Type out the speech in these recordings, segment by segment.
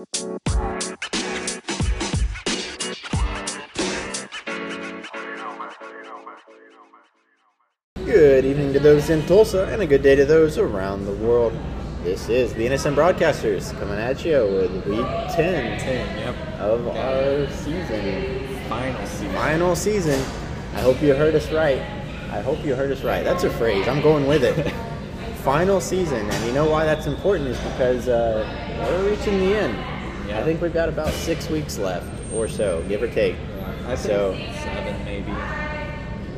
Good evening to those in Tulsa, and a good day to those around the world. This is the Innocent Broadcasters coming at you with week 10 Ten, yep. of our season. Final season. Final season. I hope you heard us right. I hope you heard us right. That's a phrase. I'm going with it. Final season. And you know why that's important is because uh, we're reaching the end. Yeah. I think we've got about six weeks left or so, give or take. I think So- seven maybe.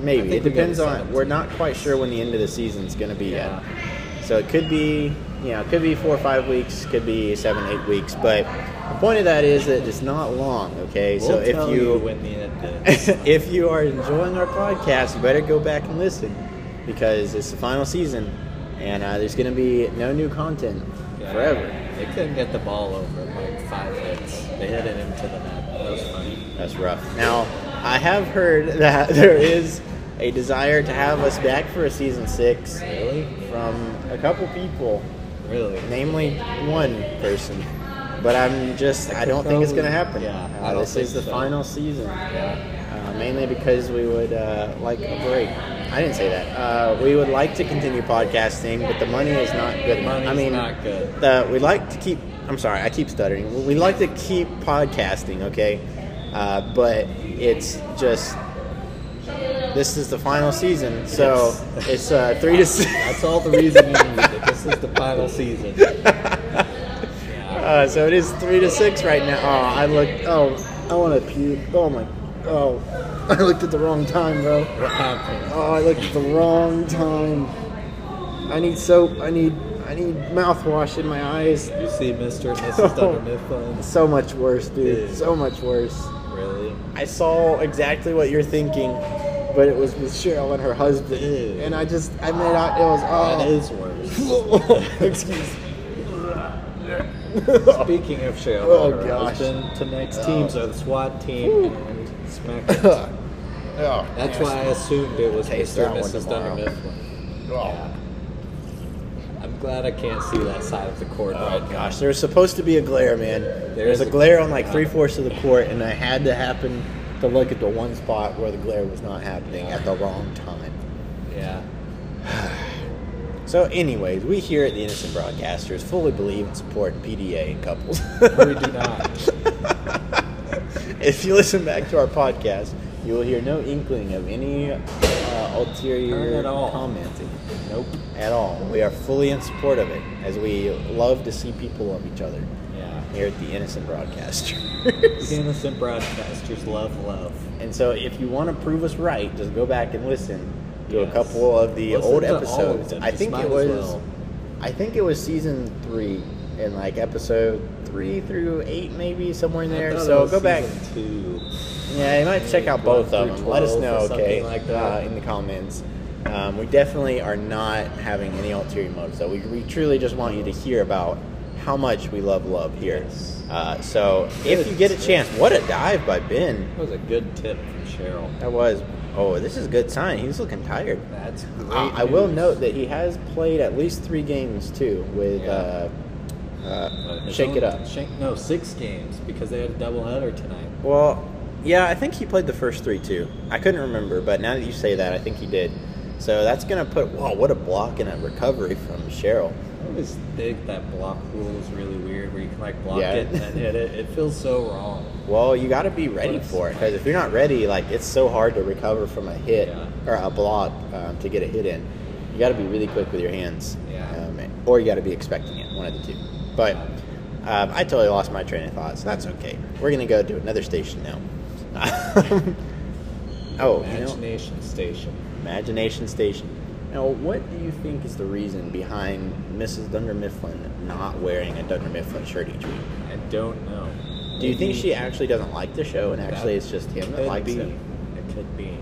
Maybe. It think we go depends on. We're not quite sure when the end of the season's going to be Yeah. yet. So it could be, you know, it could be four or five weeks, could be seven, eight weeks. But the point of that is that it's not long, okay? We'll so if you, when the end is. if you are enjoying our podcast, you better go back and listen because it's the final season and uh, there's going to be no new content Yeah. forever. They couldn't get the ball over in like five hits. They hit it into the net. That was funny. That's rough. Now, I have heard that there is a desire to have us back for a season six Really? from a couple people. Really? namely one person. But I'm just, I don't think it's going to happen. Yeah, I Uh, don't this is the so. final season. Yeah. Uh, mainly because we would uh, like a break. I didn't say that. Uh, we would like to continue podcasting, but the money is not good. Money's I mean, not good. The, we like to keep. I'm sorry, I keep stuttering. We like to keep podcasting, okay? Uh, but it's just this is the final season, so Yes. it's uh, three to six. That's all the reason you need it. This is the final season. Uh, so it is three to six right now. Oh, I looked. Oh, I want to puke. Oh my. Oh, I looked at the wrong time, bro. What happened? Oh, I looked at the wrong time. I need soap. I need. I need mouthwash in my eyes. You see Mr. and Mrs. Dunder Mifflin? So much worse, dude. Yeah. So much worse. Really? I saw exactly what you're thinking, but it was with Cheryl and her husband, Ew. and I just. I made out. It was. Oh. That is worse. Excuse. Me. Speaking of Cheryl, Oh, her gosh. husband, tonight's oh. teams are the SWAT team and SmackDown. Oh, That's man. why I assumed it was Taste Mr. that and one Mrs. tomorrow. Dunder Mifflin. Yeah. I'm glad I can't see that side of the court Oh right now. gosh, there's supposed to be a glare, man. There's is a a- glare on like three fourths of the court, and I had to happen to look at the one spot where the glare was not happening at the wrong time. Yeah. So, anyways, we here at the Innocent Broadcasters fully believe and support PDA and couples. We do not. if you listen back to our podcast, you will hear no inkling of any uh, ulterior None at all. commenting. Nope, at all. We are fully in support of it, as we love to see people love each other Yeah. here at the Innocent Broadcasters. The innocent broadcasters love love. And so, if you want to prove us right, just go back and listen to a couple of the Listen old to all of episodes. I think it was, well. I think it was season three, and like episode three through eight, maybe somewhere in there. So go back. Two. Yeah, you might check out both of them. Let us know, okay, like. Uh, in the comments. Um, we definitely are not having any ulterior motives. So we, we truly just want you to hear about how much we love love here. Yes. Uh, so if you get a chance, what a dive by Ben. That was a good tip from Cheryl. That was. Oh, this is a good sign. He's looking tired. That's great. Uh, I will note that he has played at least three games too with Yeah. uh, uh, Shake own- It Up. Shake, no, six games because they had a doubleheader tonight. Well, yeah, I think he played the first three too. I couldn't remember, but now that you say that, I think he did. So that's gonna put. Wow, what a block and a recovery from Cheryl. I always think that block rule is really weird, where you can like block Yeah. it and then hit it. It feels so wrong. Well, you got to be ready for it because if you're not ready, like it's so hard to recover from a hit Yeah. or a block um, to get a hit in. You got to be really quick with your hands, Yeah. um, or you got to be expecting it. One of the two. But um, I totally lost my train of thought, so that's okay. We're gonna go to another station now. oh, you know, Imagination Station. Imagination Station. Now, what do you think is the reason behind Mrs. Dunder Mifflin not wearing a Dunder Mifflin shirt each week? I don't know. Do you think she actually doesn't like the show, and actually it's just him that likes be. it? It could be.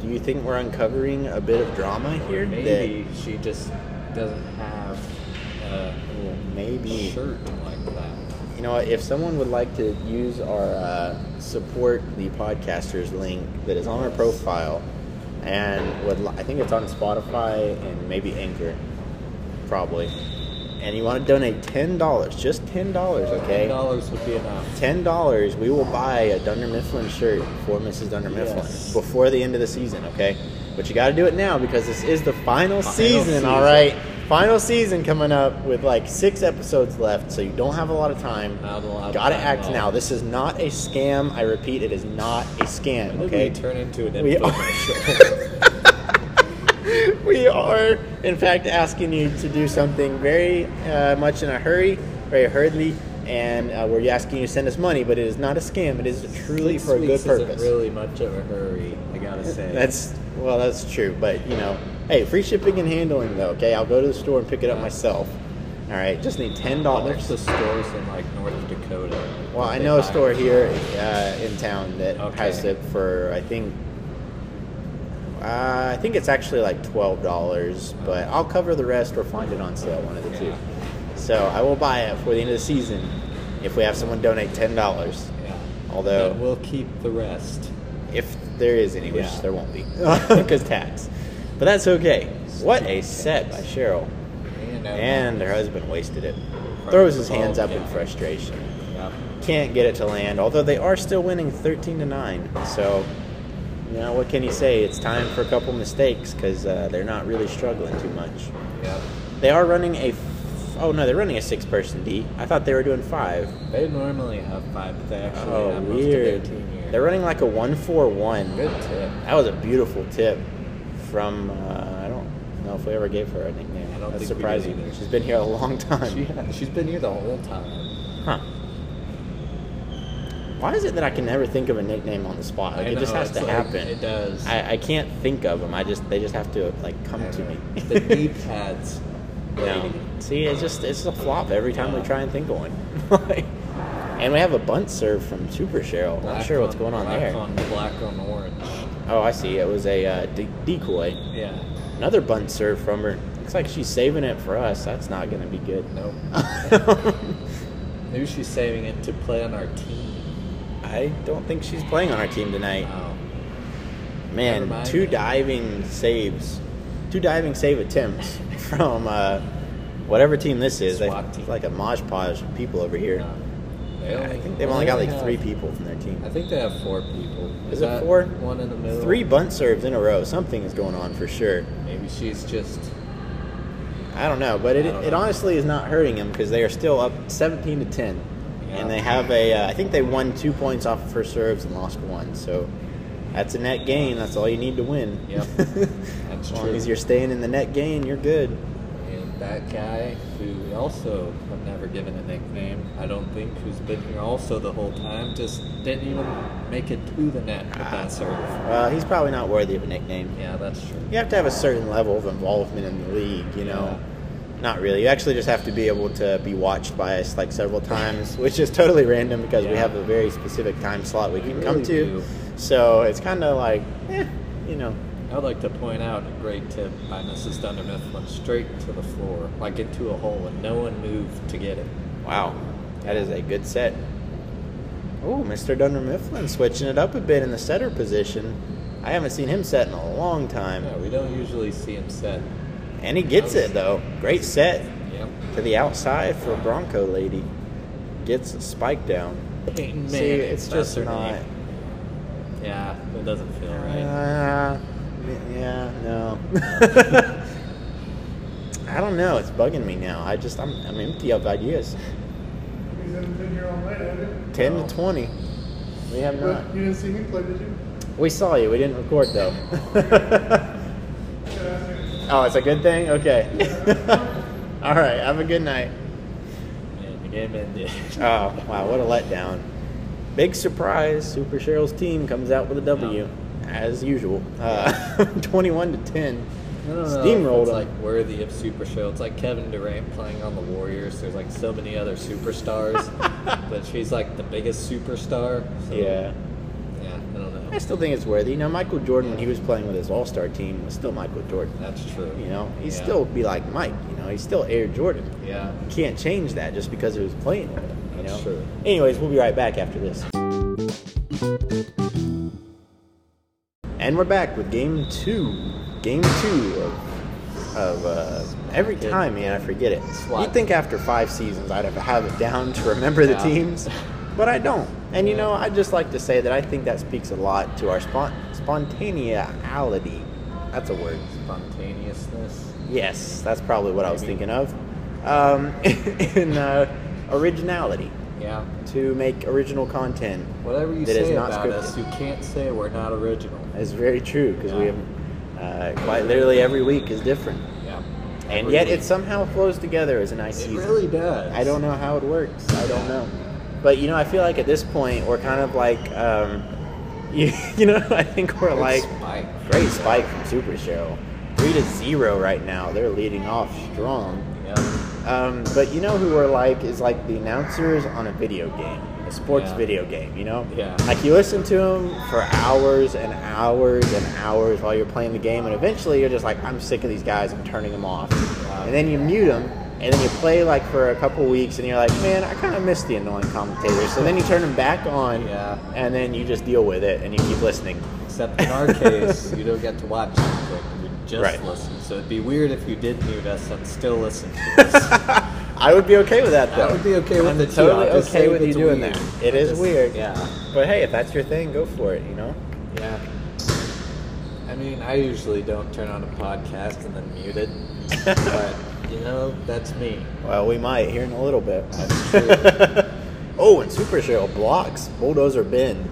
Do you think we're uncovering a bit of drama here? Maybe she just doesn't have shirt like that. You know? If someone would like to use our uh, support the podcasters link that is on our profile, and would li- I think it's on Spotify and maybe Anchor, probably. and you want to donate ten dollars, just ten dollars, okay? Ten dollars would be enough. Ten dollars, we will buy a Dunder Mifflin shirt for Mrs. Dunder Mifflin Yes. before the end of the season, okay? But you got to do it now because this is the final, Final season, season. all right? Final season coming up with like six episodes left, so you don't have a lot of time. Not a lot Got to act left. now. This is not a scam. I repeat, it is not a scam. When Okay. we turn into an We are- we are, in fact, asking you to do something very uh, much in a hurry, very hurriedly, and uh, we're asking you to send us money. But it is not a scam. It is truly Six for a good weeks isn't purpose. really much of a hurry, I gotta say. That's well, that's true. But you know, hey, free shipping and handling though. Okay, I'll go to the store and pick it up myself. All right, just need ten dollars. There's the stores in like North Dakota. Well, I know a store here uh, in town that Okay. has it for I think. Uh, I think it's actually like twelve dollars, but I'll cover the rest or find it on sale, one of the two. So I will buy it for the end of the season if we have someone donate ten dollars. Yeah. Although, And we'll keep the rest. if there is any, which Yeah. there won't be, because tax. But that's okay. What a set by Cheryl, And, her husband wasted it. Throws his hands up in frustration. Can't get it to land. Although they are still winning 13 to nine, so you know what can you say? It's time for a couple mistakes because uh, they're not really struggling too much. They are running a. F- oh no, they're running a six-person D. I thought they were doing five. They normally have five, but they actually Oh, have most of their weird. team here. They're running like a one-four-one. Good tip. That was a beautiful tip from. Uh, I don't know if we ever gave her a nickname. I don't That's think we did surprising. She's been here a long time. She has, she's been here the whole time. Huh. Why is it that I can never think of a nickname on the spot? Like I it just has to like- happen. It does. I, I can't think of them. I just they just have to like come to know. me. the knee pads. no. See, it's just it's a flop every time we try and think of one. Like- and we have a bunt serve from Super Cheryl. I'm not Black sure what's going on black there. On black on orange. Oh, I see. It was a uh, de- decoy. Yeah. Another bunt serve from her. Looks like she's saving it for us. That's not going to be good. Nope. Maybe she's saving it to play on our team. I don't think she's playing on our team tonight. Wow. Man, two diving saves, two diving save attempts from uh, whatever team this is. They- team. like a mosh of people over here. They I think they've only got like have- three people from their team. I think they have four people. Is it four? One in the middle. Three bunt serves in a row. Something is going on for sure. Maybe she's just. I don't know, but it, it know. honestly is not hurting them because they are still up 17 to 10, Yeah. and they have a. Uh, I think they won two points off of first serves and lost one. So that's a net gain. That's all you need to win. Yep. as long as you're staying in the net gain, you're good. That guy, who we also have never given a nickname, I don't think, who's been here also the whole time, just didn't even make it to the net with Ah. that serve. Well, he's probably not worthy of a nickname. Yeah, that's true. You have to have a certain level of involvement in the league, you know. Not really. You actually just have to be able to be watched by us like several times, which is totally random because we have a very specific time slot we We can come really to. do. So it's kind of like, eh, you know. I would like to point out a great tip by Mrs. Dunder Mifflin straight to the floor, like into a hole, and no one moved to get it. Wow, that is a good set. Oh, Mr. Dunder Mifflin switching it up a bit in the setter position. I haven't seen him set in a long time. Yeah, we don't usually see him set. And he gets it though. Great set Yep. to the outside for Bronco Lady. Gets a spike down. Peyton See, it's just not. name. Yeah, it doesn't feel right. Uh, yeah, no. I don't know. It's bugging me now. I just I'm I'm empty of ideas. You haven't been here all night, have you? Ten to twenty. We have not. You didn't see me play, did you? We saw you. We didn't record though. oh, it's a good thing. Okay. All right. Have a good night. Man, the game ended. Oh wow, what a letdown! Big surprise. Super Cheryl's team comes out with a W, oh. As usual. Uh, Twenty-one to ten. I don't Steamrolled it's like worthy of Super Show. It's like Kevin Durant playing on the Warriors. There's like so many other superstars, but she's like the biggest superstar. So, Yeah. yeah. I don't know. I still think it's worthy. You know, Michael Jordan, when he was playing with his All Star team, was still Michael Jordan. That's true. You know, he'd Yeah. still be like Mike. You know, he's still Air Jordan. Yeah. You can't change that just because he was playing with him. You That's know? true. Anyways, we'll be right back after this. And we're back with game two. Game two of of uh, every time, man. I forget it. You'd think after five seasons I'd have, have it down to remember the teams, but I don't. And you know, I'd just like to say that I think that speaks a lot to our spont- spontaneity. That's a word. Spontaneousness. Yes, that's probably what I was Maybe. thinking of. Um, in uh, originality, Yeah. to make original content. Whatever you That is say not about us, you can't say we're not original. That's very true because we have uh, quite literally every week is different, Yeah. and Every yet week. it somehow flows together as a nice It season. really does. I don't know how it works. I don't know. But you know, I feel like at this point we're kind of like, um, you, you know, I think we're Good like spike. great spike from Super Show, three to zero right now. They're leading off strong. Yeah. Um, but you know who we're like is like the announcers on a video game, a sports Yeah. video game. You know, Yeah. Like you listen to them for hours and hours and hours while you're playing the game, and eventually you're just like, I'm sick of these guys. I'm turning them off. Wow. And then you mute them, and then you play like for a couple weeks, and you're like, man, I kind of miss the annoying commentators. So then you turn them back on, Yeah. and then you just deal with it, and you keep listening. Except in our case, you don't get to watch. Just Right. listen. So it'd be weird if you did mute us and still listen to us. I would be okay with that though. I would be okay with I'm it totally just okay with you doing weird. that. It is just- weird. Yeah. But hey, if that's your thing, go for it. You know. Yeah. I mean, I usually don't turn on a podcast and then mute it. but, you know, that's me. Well, we might here in a little bit. That's true. oh, and Super Show blocks Bulldozer Ben.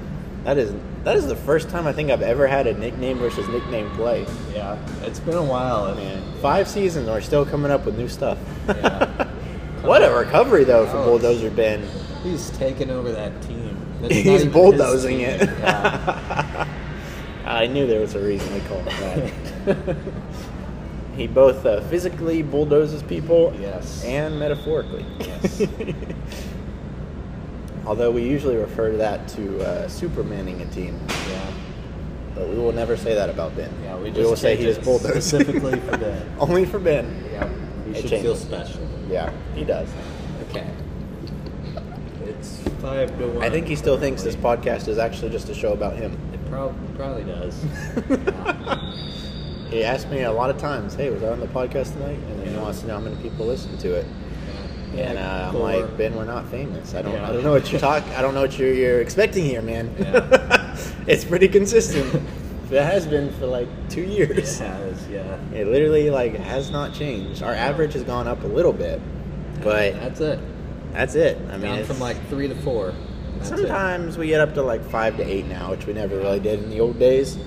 That is that is the first time I think I've ever had a nickname versus nickname play. Yeah. It's been a while. I Man, mean, five seasons, we're still coming up with new stuff. Yeah. what a recovery though for Oh. Bulldozer Ben. he's taking over that team. He's bulldozing team. it. Yeah. I knew there was a reason we called him that. he both uh, physically bulldozes people Yes. and metaphorically. Yes. Although we usually refer to that to uh, supermaning a team, yeah. but we will never say that about Ben. Yeah, we we will say he is bulldozing specifically for Ben. Only for Ben. Yeah. You It should changes. feel special. Yeah, he does. Okay. It's five to one. I think he still thinks this podcast is actually just a show about him. It prob- probably does. Yeah. He asked me a lot of times, "Hey, was I on the podcast tonight?" And then he Yeah. wants to know how many people listen to it. Yeah. And uh, I'm like, Ben, we're not famous. I don't, Yeah. I don't know what you talk. I don't know what you're, you're expecting here, man. Yeah. it's pretty consistent. it has been for like two years. It has, yeah. It literally like has not changed. Our average has gone up a little bit, but That's it. that's it. I mean, Down from like three to four. That's it. sometimes we get up to like five to eight now, which we never really did in the old days.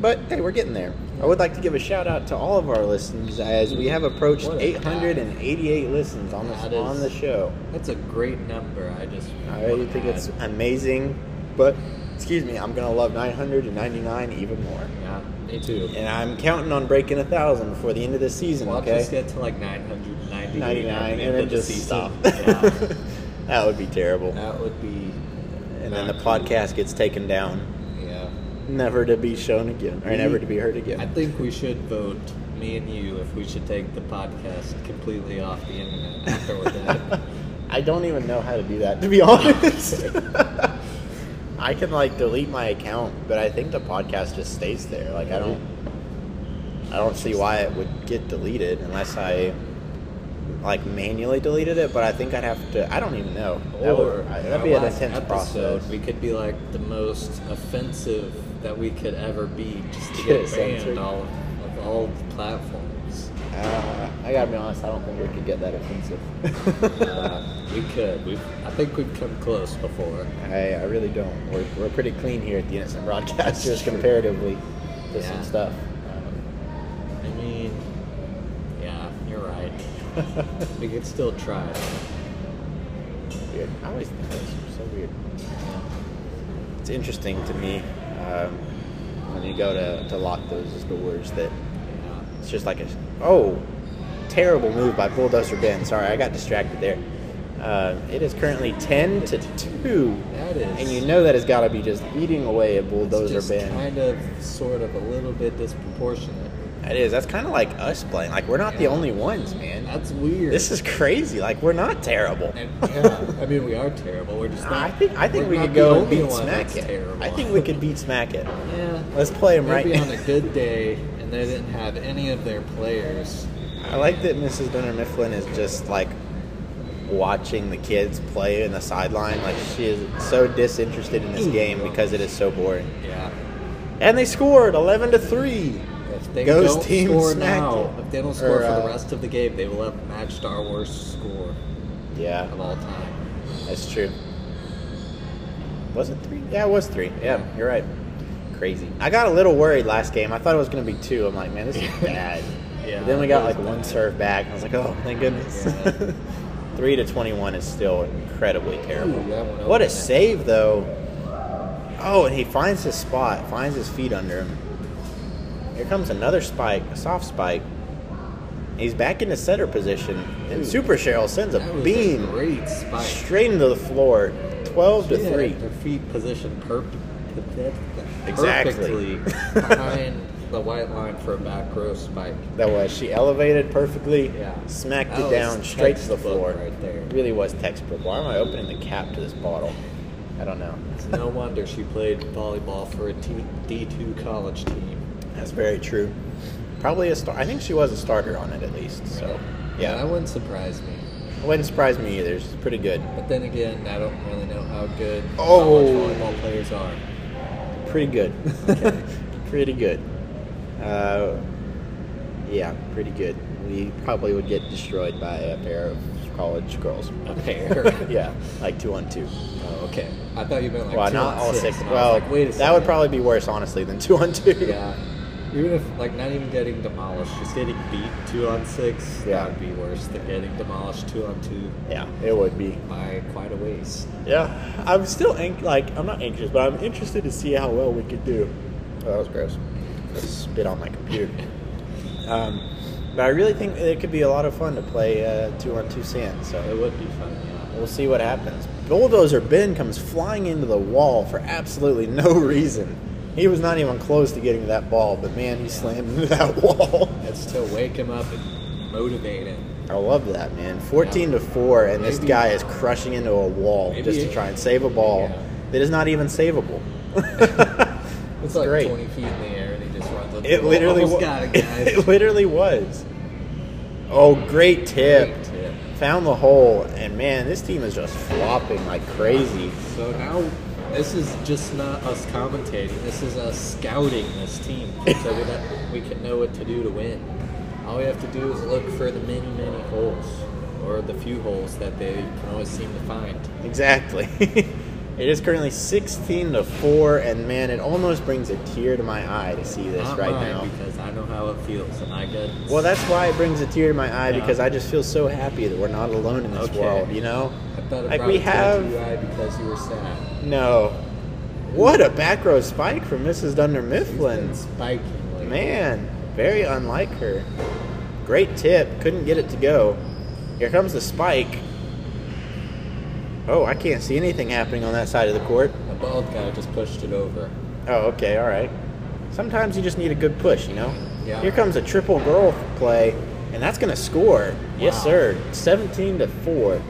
But hey, we're getting there. I would like to give a shout out to all of our listens as we have approached What a 888 listens on That on the show. That's a great number. I just. I really think it's amazing, but excuse me, I'm gonna love 999 even more, Yeah, me too. and I'm counting on breaking a thousand before the end of the season. Well, okay, just get to like 999 99 and then just stop. Yeah. that would be terrible. that would be. and then the podcast gets taken down. Never to be shown again, or never to be heard again. I think we should vote, me and you, if we should take the podcast completely off the internet after we're dead. I don't even know how to do that, to be honest. I can like delete my account, but I think the podcast just stays there. Like I don't, I don't see why it would get deleted unless I like manually deleted it. But I think I'd have to. I don't even know. That or would, that'd be an intense episode, process. we could be like the most offensive that we could ever be, just to Get banned all of all the platforms. Uh, I gotta be honest. I don't think we could get that offensive. Uh, we could. We've. I think we've come close before. I, I really don't. We're, we're pretty clean here at the Innocent Broadcasters comparatively to some Yeah. stuff. I mean, yeah, you're right. we could still try. Weird. I always think that's so weird. It's interesting to me um, when you go to, to lock those doors that it's just like a oh terrible move by bulldozer Ben. Sorry, I got distracted there. Uh, it is currently ten to two, That is. and you know that has got to be just eating away at bulldozer Ben. kind of, sort of, a little bit disproportionate. That is. That's kind of like us playing. Like we're not the only ones, man. That's weird. This is crazy. Like we're not terrible. And, yeah, I mean, we are terrible. We're just not. I think I think we could go beat Smack It. Terrible. I think we could beat Smack It. Yeah. Let's play them right Maybe now. on a good day, and they didn't have any of their players. I like that Mrs. Dunder Mifflin is just like watching the kids play in the sideline. Like she is so disinterested in this game because it is so boring. Yeah. And they scored 11 to 3. They Ghost don't team score now, if they don't score Or, for uh, the rest of the game, they will have matched Star Wars score Yeah, of all time. that's true. Was it 3? Yeah, it was 3. Yeah, you're right. Crazy. I got a little worried last game. I thought it was going to be 2. I'm like, man, this is bad. Yeah, But then we got like one bad. serve back. I was like, oh, thank goodness. Yeah. 3 to 21 is still incredibly terrible. Ooh, what a save, though. Oh, and he finds his spot, finds his feet under him. Here comes another spike, a soft spike. He's back into setter position, and. Super Cheryl sends a beam a straight into the floor, twelve to She had three. Her feet positioned perp- Exactly. perfectly behind the white line for a back row spike. That was she elevated perfectly, Yeah. smacked That it down straight to the floor. right there. Really was textbook. Why am I opening the cap to this bottle? I don't know. It's no wonder she played volleyball for a T- D2 college team. That's very true. Probably a star. I think she was a starter on it at least. So yeah, that wouldn't surprise me. it wouldn't surprise me either. She's pretty good. But then again, I don't really know how good Oh. college volleyball players are. Pretty good. pretty good. Uh, yeah, pretty good. We probably would get destroyed by a pair of college girls. A pair. yeah, like two on two. Oh, okay. I thought you meant like well, two not on all six. six. and I was Well, like, wait a that second. would probably be worse, honestly, than two on two. Yeah. Even if like not even getting demolished, just getting beat two on six, Yeah. that would be worse than getting demolished two on two Yeah, it would be. by quite a ways. Yeah, I'm still like I'm not anxious, but I'm interested to see how well we could do. Oh, that was gross. Just spit on my computer. um, but I really think it could be a lot of fun to play uh, two on two sand. So It would be fun, yeah. We'll see what happens. Bulldozer Ben comes flying into the wall for absolutely no reason. He was not even close to getting that ball, but man, he slammed into that wall. That's to wake him up and motivate him. I love that, man. 14 to 4, and this guy is crushing into a wall Maybe just to try and save a ball Yeah. that is not even savable. It's like great. 20 feet in the air and he just runs up It the literally Almost wa- got it, guys. It literally was. Oh, great tip. Great tip. Found the hole, and man, this team is just flopping like crazy. So now this is just not us commentating. This is us scouting this team so we, that we can know what to do to win. All we have to do is look for the many, many holes or the few holes that they can always seem to find. Exactly. it is currently 16 to 4, and man, it almost brings a tear to my eye to see this Not right now. because I know how it feels. Am I good? Well, that's why it brings a tear to my eye Yeah. because I just feel so happy that we're not alone in this Okay. world, you know? Thought it like we a have- because you were sad. No. What a back row spike from Mrs. Dunder Mifflin. spiking lately. Man, very unlike her. Great tip. Couldn't get it to go. Here comes the spike. Oh, I can't see anything happening on that side of the court. A bald guy just pushed it over. Oh, okay, all right. Sometimes you just need a good push, you know? Yeah. Here comes a triple girl play, and that's going to score. Yes, sir. 17 to 4 Yeah.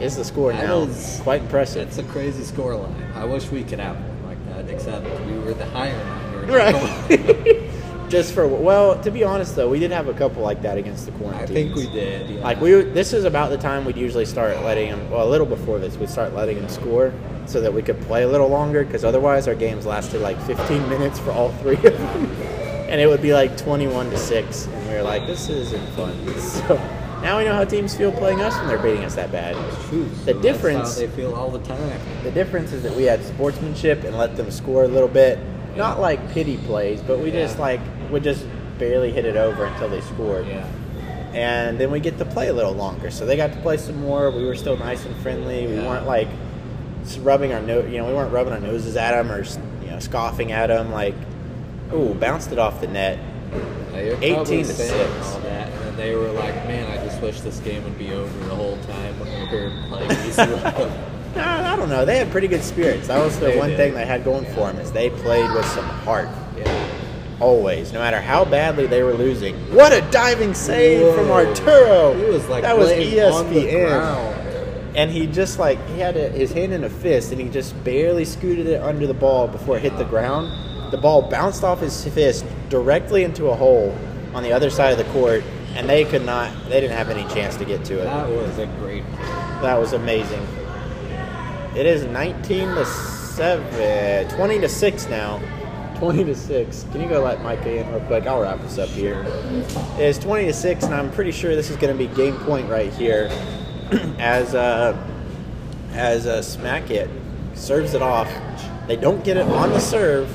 Is the score That now. is- Quite impressive. It's a crazy score line. I wish we could have one like that, except we were the higher number. Right. just for, well, to be honest, though, we did have a couple like that against the quarantine. I think we did. Yeah. Like we, this is about the time we'd usually start letting them. Well, a little before this, we'd start letting them score so that we could play a little longer. Because otherwise, our games lasted like 15 minutes for all three of them, and it would be like 21 to six. And we were like, this isn't fun. So now we know how teams feel playing us when they're beating us that bad. True. the difference- they feel all the time. The difference is that we had sportsmanship and let them score a little bit. Not like pity plays, but we just like would just barely hit it over until they scored. Yeah. and then we get to play a little longer. So they got to play some more. We were still nice and friendly. We weren't like rubbing our nose, you know, we weren't rubbing our noses at them or you know scoffing at them. Like, ooh, bounced it off the net. Now, you're 18 to six. all that, and they were like, "Man, I just wish this game would be over the whole time when we were playing these." Nah, I don't know. They had pretty good spirits. That was the They one did. thing they had going for them is they played with some heart. yeah. Always, no matter how badly they were losing. What a diving save from Arturo! He was like that was laying on the ESPN. And he just like he had a, his hand in a fist, and he just barely scooted it under the ball before it hit the ground. the ball bounced off his fist directly into a hole on the other side of the court, and they could not. They didn't have any chance to get to it. That was a great. That was amazing. It is 19 to 7, 20 to 6 now. 20 to 6. Can you go let Micah in real quick? I'll wrap this up here. It is 20 to 6, and I'm pretty sure this is going to be game point right here as uh, as uh, Smack It serves it off. They don't get it on the serve,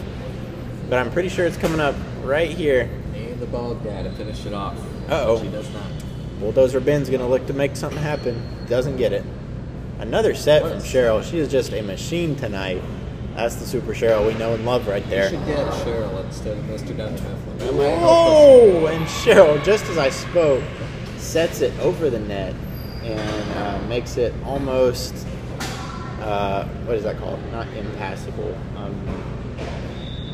but I'm pretty sure it's coming up right here. And the ball guy to finish it off. Uh-oh. She does not. Bulldozer Ben's going to look to make something happen. Doesn't get it. Another set What from Cheryl. She is just a machine tonight. That's the Super Cheryl we know and love right there. should get Cheryl instead of Mr. Dunder Mifflin. That might help us. Oh, and Cheryl, just as I spoke, sets it over the net and uh, makes it almost, uh, what is that called? Not impassable. Um,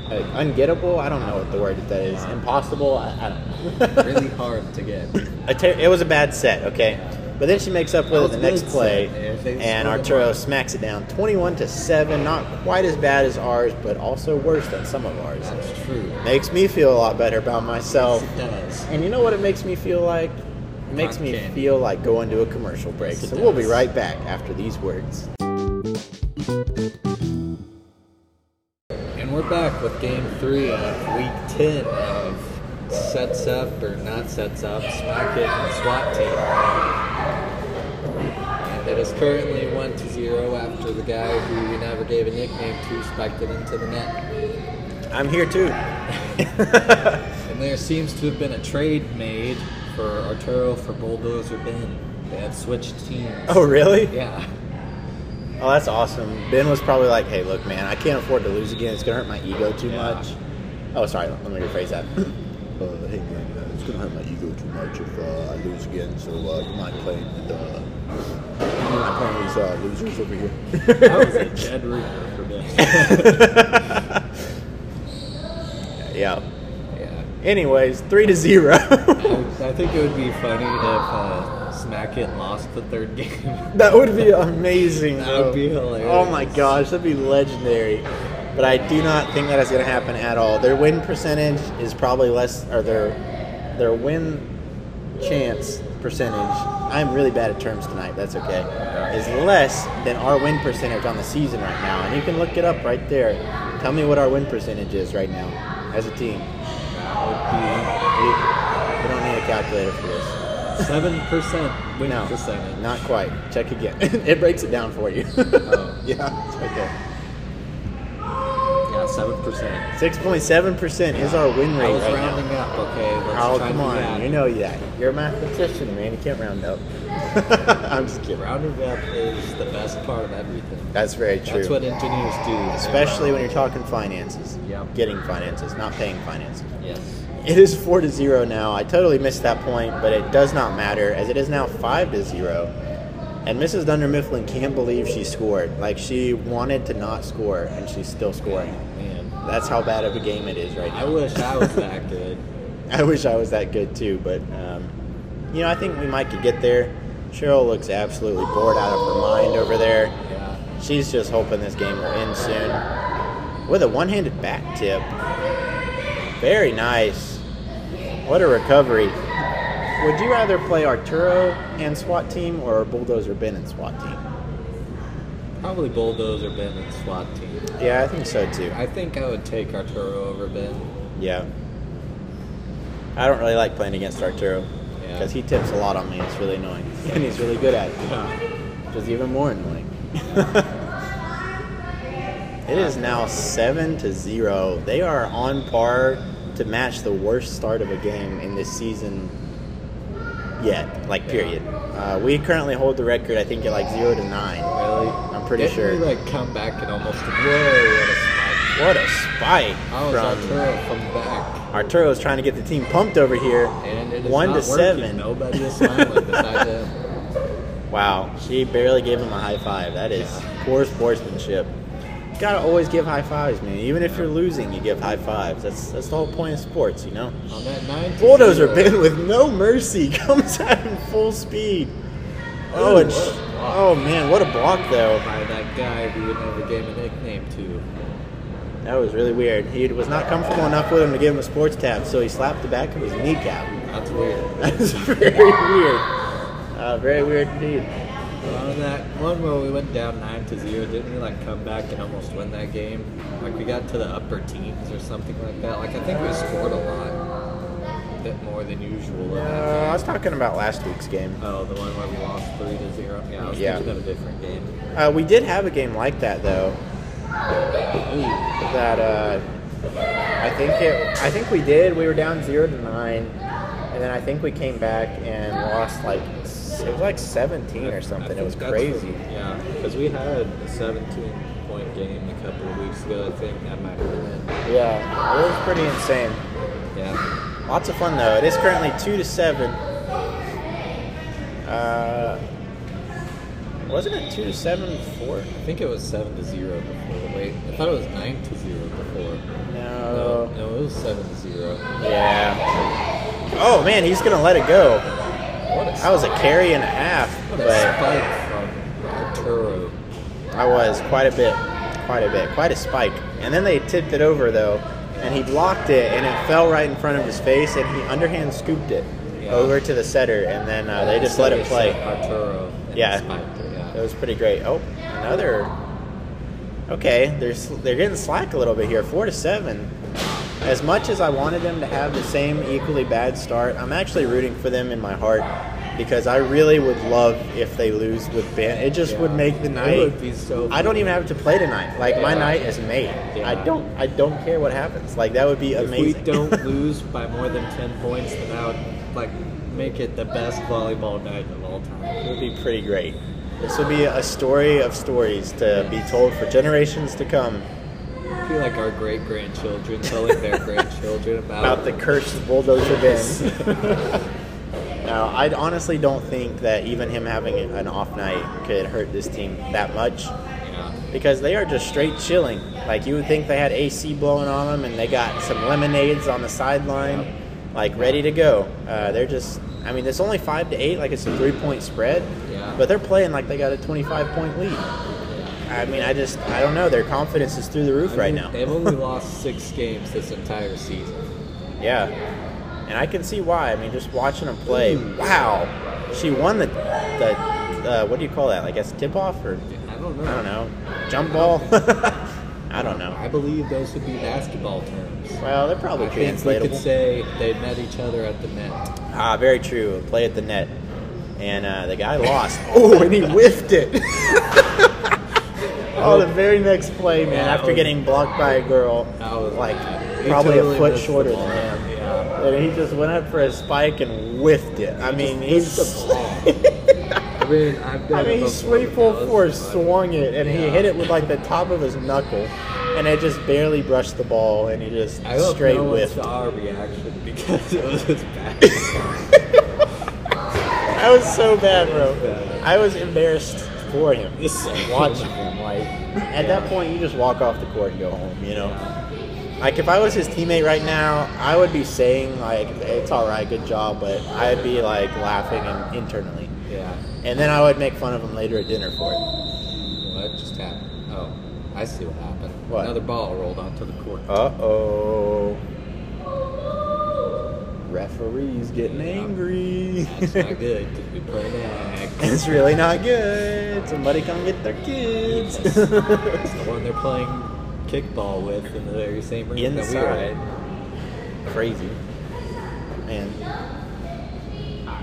uh, ungettable? I don't know what the word that is. Impossible? I, I don't know. Really hard to get. a ter- it was a bad set, okay? But then she makes up with it the next play, set, man. They and Arturo them. smacks it down, twenty-one to seven. Not quite as bad as ours, but also worse than some of ours. That's true. Makes me feel a lot better about myself. Yes, it does. And you know what it makes me feel like? It makes me candy. feel like going to a commercial break. Yes, it so we'll be right back after these words. And we're back with game three of week 10 of Sets Up or Not Sets Up, Smack It, and SWAT Team. And it is currently 1 to 0 after the guy who we never gave a nickname to spiked it into the net. I'm here too. And there seems to have been a trade made for Arturo for Bulldozer Ben. They have switched teams. oh, really? Yeah. Oh, that's awesome. Ben was probably like, "Hey, look, man, I can't afford to lose again. It's gonna hurt my ego too Yeah. much." Oh, sorry. Let me rephrase that. uh, hey, man, uh, it's gonna hurt my ego too much if uh, I lose again. So uh, you mind playing with uh, you mind playing these uh, losers over here? That was a dead ringer for Ben. yeah. yeah. Anyways, three to zero. I, I think it would be funny if uh, Smack lost the third game. that would be amazing. That would be hilarious. Oh my gosh, that'd be legendary but I do not think that is going to happen at all. Their win percentage is probably less, or their their win chance percentage. I'm really bad at terms tonight. That's okay. Is less than our win percentage on the season right now, and you can look it up right there. Tell me what our win percentage is right now as a team. We, don't need a calculator for this. Seven percent win no, percentage. Not quite. Check again. it breaks it down for you. oh. Yeah. Okay. 6.7%. 6.7% is our win rate I was right rounding now. up, okay? Let's oh, come on. You know that. You're a mathematician, man. You can't round up. I'm just kidding. Rounding up is the best part of everything. That's very true. That's what engineers do. Especially when you're talking finances. Yeah. Getting finances, not paying finances. Yes. It is 4 to 0 now. I totally missed that point, but it does not matter as it is now 5 to 0 and Mrs. Dunder Mifflin can't believe she scored. Like she wanted to not score, and she's still scoring. Man, That's how bad of a game it is right now. I wish I was that good. I wish I was that good too, but um, you know, I think we might could get there. Cheryl looks absolutely bored out of her mind over there. Yeah. She's just hoping this game will end soon. With a one-handed back tip. Very nice. What a recovery. Would you rather play Arturo and SWAT team or Bulldozer Ben and SWAT team? Probably Bulldozer Ben and SWAT team. Yeah, I think so too. I think I would take Arturo over Ben. Yeah. I don't really like playing against Arturo Yeah. because he tips a lot on me. It's really annoying, and he's really good at it, which is even more annoying. it is now seven to zero. They are on par to match the worst start of a game in this season yet. Like period. Uh, we currently hold the record. I think at like zero to nine. Really? I'm pretty Didn't sure. we like come back and almost whoa what a spike. What a spike from Arturo from back. Arturo's trying to get the team pumped over here. And it is One to working. seven. Nobody is smiling besides him. Wow, she barely gave him a high five. That is Yeah. poor sportsmanship. You gotta always give high fives, man. Even if you're losing, you give high fives. That's that's the whole point of sports, you know. On that nine Bulldozer Ben with no mercy comes at him full speed. Oh, and sh- oh man, what a block though. by that guy who we never gave a nickname to. That was really weird. He was not comfortable enough with him to give him a sports tap, so he slapped the back of his kneecap. That's weird. That's very weird. Uh, very weird indeed. On that one where we went down nine to zero, didn't we like come back and almost win that game? Like we got to the upper teens or something like that. Like I think we scored a lot, a bit more than usual. Uh, I was talking about last week's game. Oh, the one where we lost three to zero. Yeah, I was Yeah. thinking of a different game. Uh, we did have a game like that though. That uh, I think it. I think we did. We were down zero to nine, and then I think we came back and lost like it was like seventeen or something. It was crazy. what- yeah, because we had a 17 point game a couple of weeks ago. I think that might have been. Yeah, it was pretty insane. Yeah. Lots of fun though. It is currently two to seven. Uh, wasn't it two to seven before? I think it was seven to zero before. Wait, I thought it was nine to zero before. No, No. no, it was seven to zero. Yeah. Oh man, he's gonna let it go. That was a carry and a half, but spike from Arturo. I was quite a bit, quite a bit, quite a spike. And then they tipped it over though, and he blocked it, and it fell right in front of his face, and he underhand scooped it Yeah. over to the setter, and then uh, they just let it play. Arturo. Yeah. It, It was pretty great. Oh, another. Okay, they're they're getting slack a little bit here. Four to seven. As much as I wanted them to have the same equally bad start, I'm actually rooting for them in my heart because I really would love if they lose with Ben. It just would make the It night. would be so I don't even have to play tonight. Like my night is made. Yeah. I don't. I don't care what happens. Like that would be If amazing. we don't lose by more than ten points, then that would like make it the best volleyball night of all time. It would be pretty great. This would be a story of stories to be told for generations to come. I feel like our great grandchildren telling their grandchildren about, about the cursed bulldozer Ben. no, I honestly don't think that even him having an off night could hurt this team that much Yeah. because they are just straight chilling. Like you would think they had AC blowing on them and they got some lemonades on the sideline, like ready to go. Uh, they're just, I mean, it's only five to eight, like it's a three point spread, Yeah. but they're playing like they got a 25 point lead. I mean, I just, I don't know. Their confidence is through the roof I right now. They've only lost six games this entire season. Yeah. And I can see why. I mean, just watching them play. Wow. She won the, the uh, what do you call that? I guess tip off or I don't know. I don't know, jump ball. I don't know. I believe those would be basketball terms. Well, they're probably I think we could say they met each other at the net. Ah, very true. Play at the net, and uh, the guy lost. Oh, and he whiffed it. oh, the very next play, man. That after was- getting blocked by a girl, was like. Probably totally a foot shorter than him. Yeah. And he just went up for a spike and whiffed it. I mean, he's. the ball. I mean, I've done I mean, it he before, full force, funny. swung it, and he hit it with like the top of his knuckle, and it just barely brushed the ball, and he just I hope straight no one whiffed. saw our reaction because it was as bad. That was so bad, bro. I was embarrassed for him, The same. watching him. Like at that point, you just walk off the court and go home. You know, like if I was his teammate right now, I would be saying like, "It's all right, good job," but I'd be like laughing and internally, yeah. and then I would make fun of him later at dinner for it. What just happened? Oh, I see what happened. What? Another ball rolled onto the court. Uh oh. Referee's getting angry. That's not good. 'cause we play back. it's really not good. Somebody come get their kids. It's the one they're playing kickball with in the very same room that we Inside. in. Crazy. Man.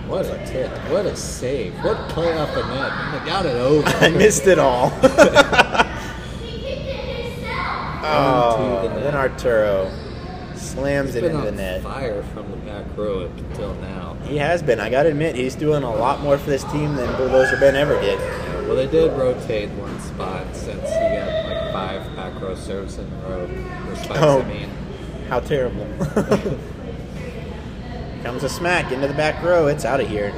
What a tip. What a save. What play off the net. Oh and they got it over. I missed it all. oh, the then Arturo slams He's it into the net. fire from the back row up until now. He has been. I gotta admit, he's doing a lot more for this team than Bulldozer Ben ever did. Well, they did rotate one spot since he got five back row serves in a row. Or spikes, Oh. I mean. How terrible. Comes a smack into the back row. It's out of here.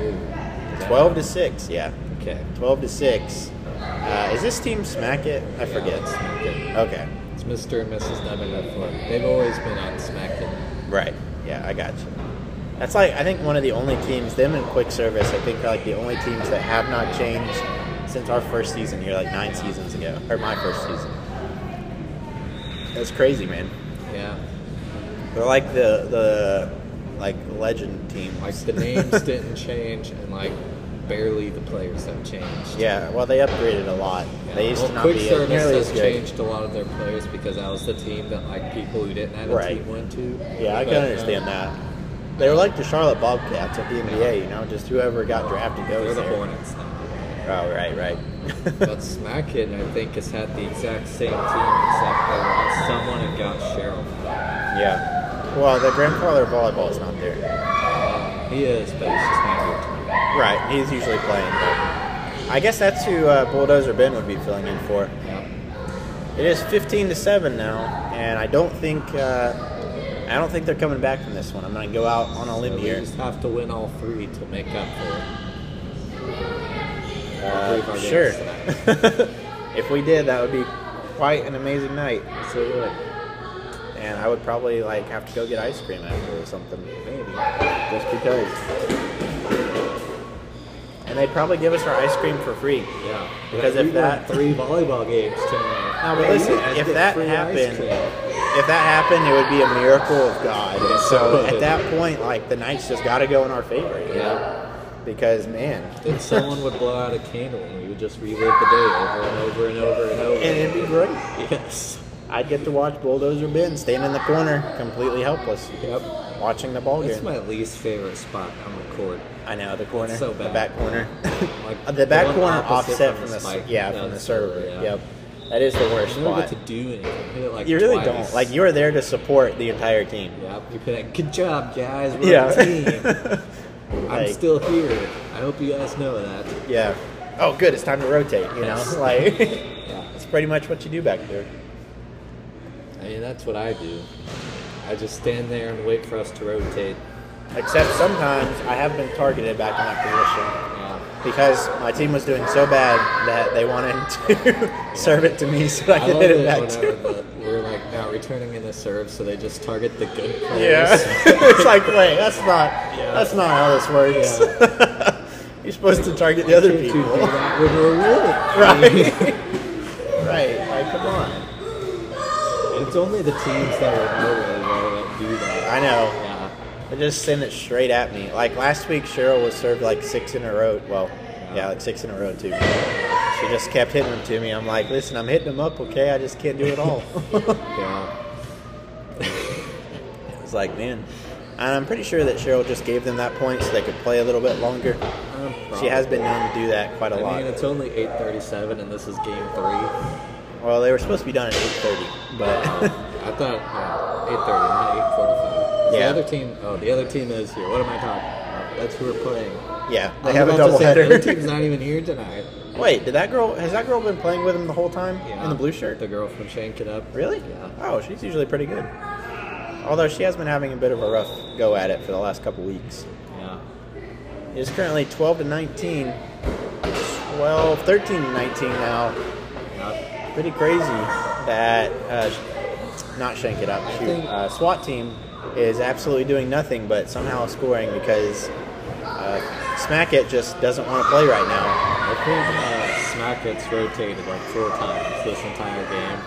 12 to 6, yeah. Okay. 12 to 6. Uh, is this team Smack It? I forget. Smack It. Okay. It's Mr. and Mrs. Never Fun. They've always been on Smack It. Right. Yeah, I got you. That's like I think one of the only teams, them and Quick Service, I think are like the only teams that have not changed since our first season here, like nine seasons ago, or my first season. That's crazy, man. Yeah. They're like the the like legend team. Like the names didn't change, and like barely the players have changed. Yeah, well, they upgraded a lot. They used well, to not Quick be Service nearly has changed a lot of their players because that was the team that like people who didn't have a Right. team went to. Yeah, I But, can uh, understand that. They were like the Charlotte Bobcats of the NBA, you know, just whoever got drafted They're goes the there. Hornets now. Oh, right, right. But Smack It, I think, has had the exact same team, except they lost someone and got Cheryl. yeah. Well, the grandfather of volleyball is not there. Uh, he is, but he's just not here tonight. Right, he's usually playing. But I guess that's who uh, Bulldozer Ben would be filling in for. Yeah. It is 15 to seven now, and I don't think uh, I don't think they're coming back from this one. I'm going to go out on a limb we here. just have to win all three to make up for it. Uh, sure. if we did, that would be quite an amazing night. So good. And I would probably like have to go get ice cream after or something. Maybe. Just because. And they'd probably give us our ice cream for free. Yeah. Because if that- three volleyball games tonight. No, but listen, if that happened, if that happened, it would be a miracle of God. And so at that point, like the night's just got to go in our favor. you know? Yeah. Because man, Then someone would blow out a candle and we would just relive the day over and over and over and over. and it'd be great. yes. I'd get to watch Bulldozer Ben stand in the corner, completely helpless, Yep. watching the ball That's game. my least favorite spot on the court. I know the corner, It's so the back corner, Like, Uh, the back one corner offset from from the the, spike. yeah Yeah, from the the server. yeah. Yep, that is the worst You don't spot. get to do anything. It like you really twice. don't. Like you're there to support the entire team. Yep. You put that. Good job, guys. We're Yeah. a team. I'm Like- still here. I hope you guys know that. Yeah. Oh, good. It's time to rotate. You know, like Yeah. it's pretty much what you do back there. I mean, that's what I do. I just stand there and wait for us to rotate. Except sometimes I have been targeted back in that position Yeah. because my team was doing so bad that they wanted to serve it to me so I could hit it back to. We're like not returning in the serve, so they just target the good players. Yeah, it's like wait, that's not Yeah. that's not how this works. You're supposed to target the other Can't do people, that we're right? right? Like, come on. It's only the teams that are really well that do that. I know. Yeah. They just send it straight at me. Like last week, Cheryl was served like six in a row. Well, yeah, like six in a row too. She just kept hitting them to me. I'm like, listen, I'm hitting them up, okay? I just can't do it all. Yeah. it's like, man. And I'm pretty sure that Cheryl just gave them that point so they could play a little bit longer. Um, She has been known to do that quite a I lot. mean, it's only 8:37, and this is game three. Well, they were supposed to be done at 8:30, but I thought uh, 8:30, not 8:45. The other team. Oh, the other team is here. What am I talking about? That's who we're playing. yeah, I they was have a about to double The other team's not even here tonight. Wait, did that girl? Has that girl been playing with him the whole time in the blue shirt? The girl from Shank It Up. Really? Yeah. Oh, she's usually pretty good. Although she has been having a bit of a rough go at it for the last couple weeks. Yeah. It is currently 12 to 19. 12, 13 to 19 now. Yeah. Pretty crazy that, uh, not shank it up, shoot. Uh, SWAT team is absolutely doing nothing but somehow scoring because uh, Smack It just doesn't want to play right now. I think uh, Smack gets rotated like four times this entire game.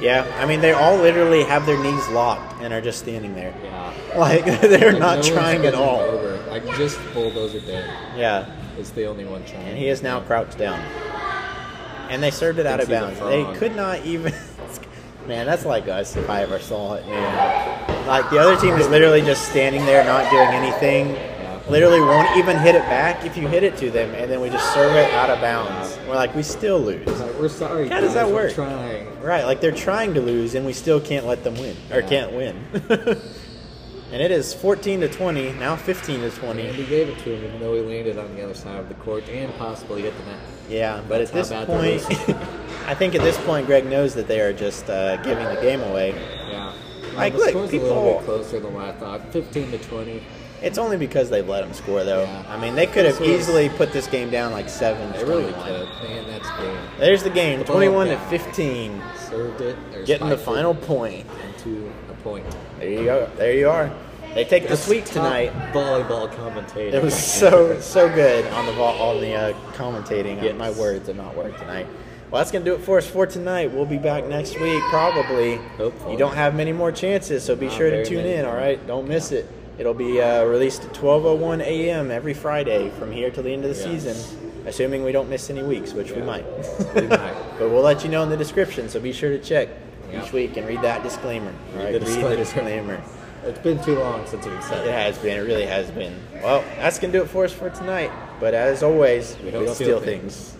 Yeah, I mean, they all literally have their knees locked and are just standing there. Yeah. Like, they're Like, not no trying at all. Over. Like just bulldozer Dan Yeah, is the only one trying. and he is now crouched down. And they served it out of Thinks he's a bounds. They could not even. Man, that's like us if I ever saw it, man. Like the other team is literally just standing there, not doing anything. Literally won't even hit it back if you hit it to them, and then we just serve it out of bounds. We're like, we still lose. Like, we're sorry. How does that work? Trying. Right, like they're trying to lose, and we still can't let them win, or Yeah. can't win. and it is 14 to 20, now 15 to 20. And 20. we gave it to him, even though he landed on the other side of the court and possibly hit the net. Yeah, but at That's this how point. I think at this point, Greg knows that they are just uh, giving the game away. Yeah. Like, the look, score's a little bit closer than what I thought. 15 to 20. It's only because they've let them score, though. Yeah. I mean, they could have easily put this game down like seven. They really 21. could. Man, that's game. There's the game, 21 to 15, Served it. or getting the final point. Into a point. There you go. There you are. They take the sweep tonight. Volleyball commentating. It was so so good on the on the uh, commentating. Yes. My words are not work tonight. Well, that's gonna do it for us for tonight. We'll be back next week, probably. Hopefully. You don't have many more chances, so be Not sure to tune many. in. All right, don't miss it. It'll be uh, released at 12:01 a.m. every Friday from here till the end of the Yes. season, assuming we don't miss any weeks, which we might. We might. but we'll let you know in the description, so be sure to check Yeah. each week and read that disclaimer. All right, the read the disclaimer. disclaimer. It's been too long since we've said It it. has been. It really has been. Well, that's gonna do it for us for tonight. But as always, We we don't don't, steal steal things. things.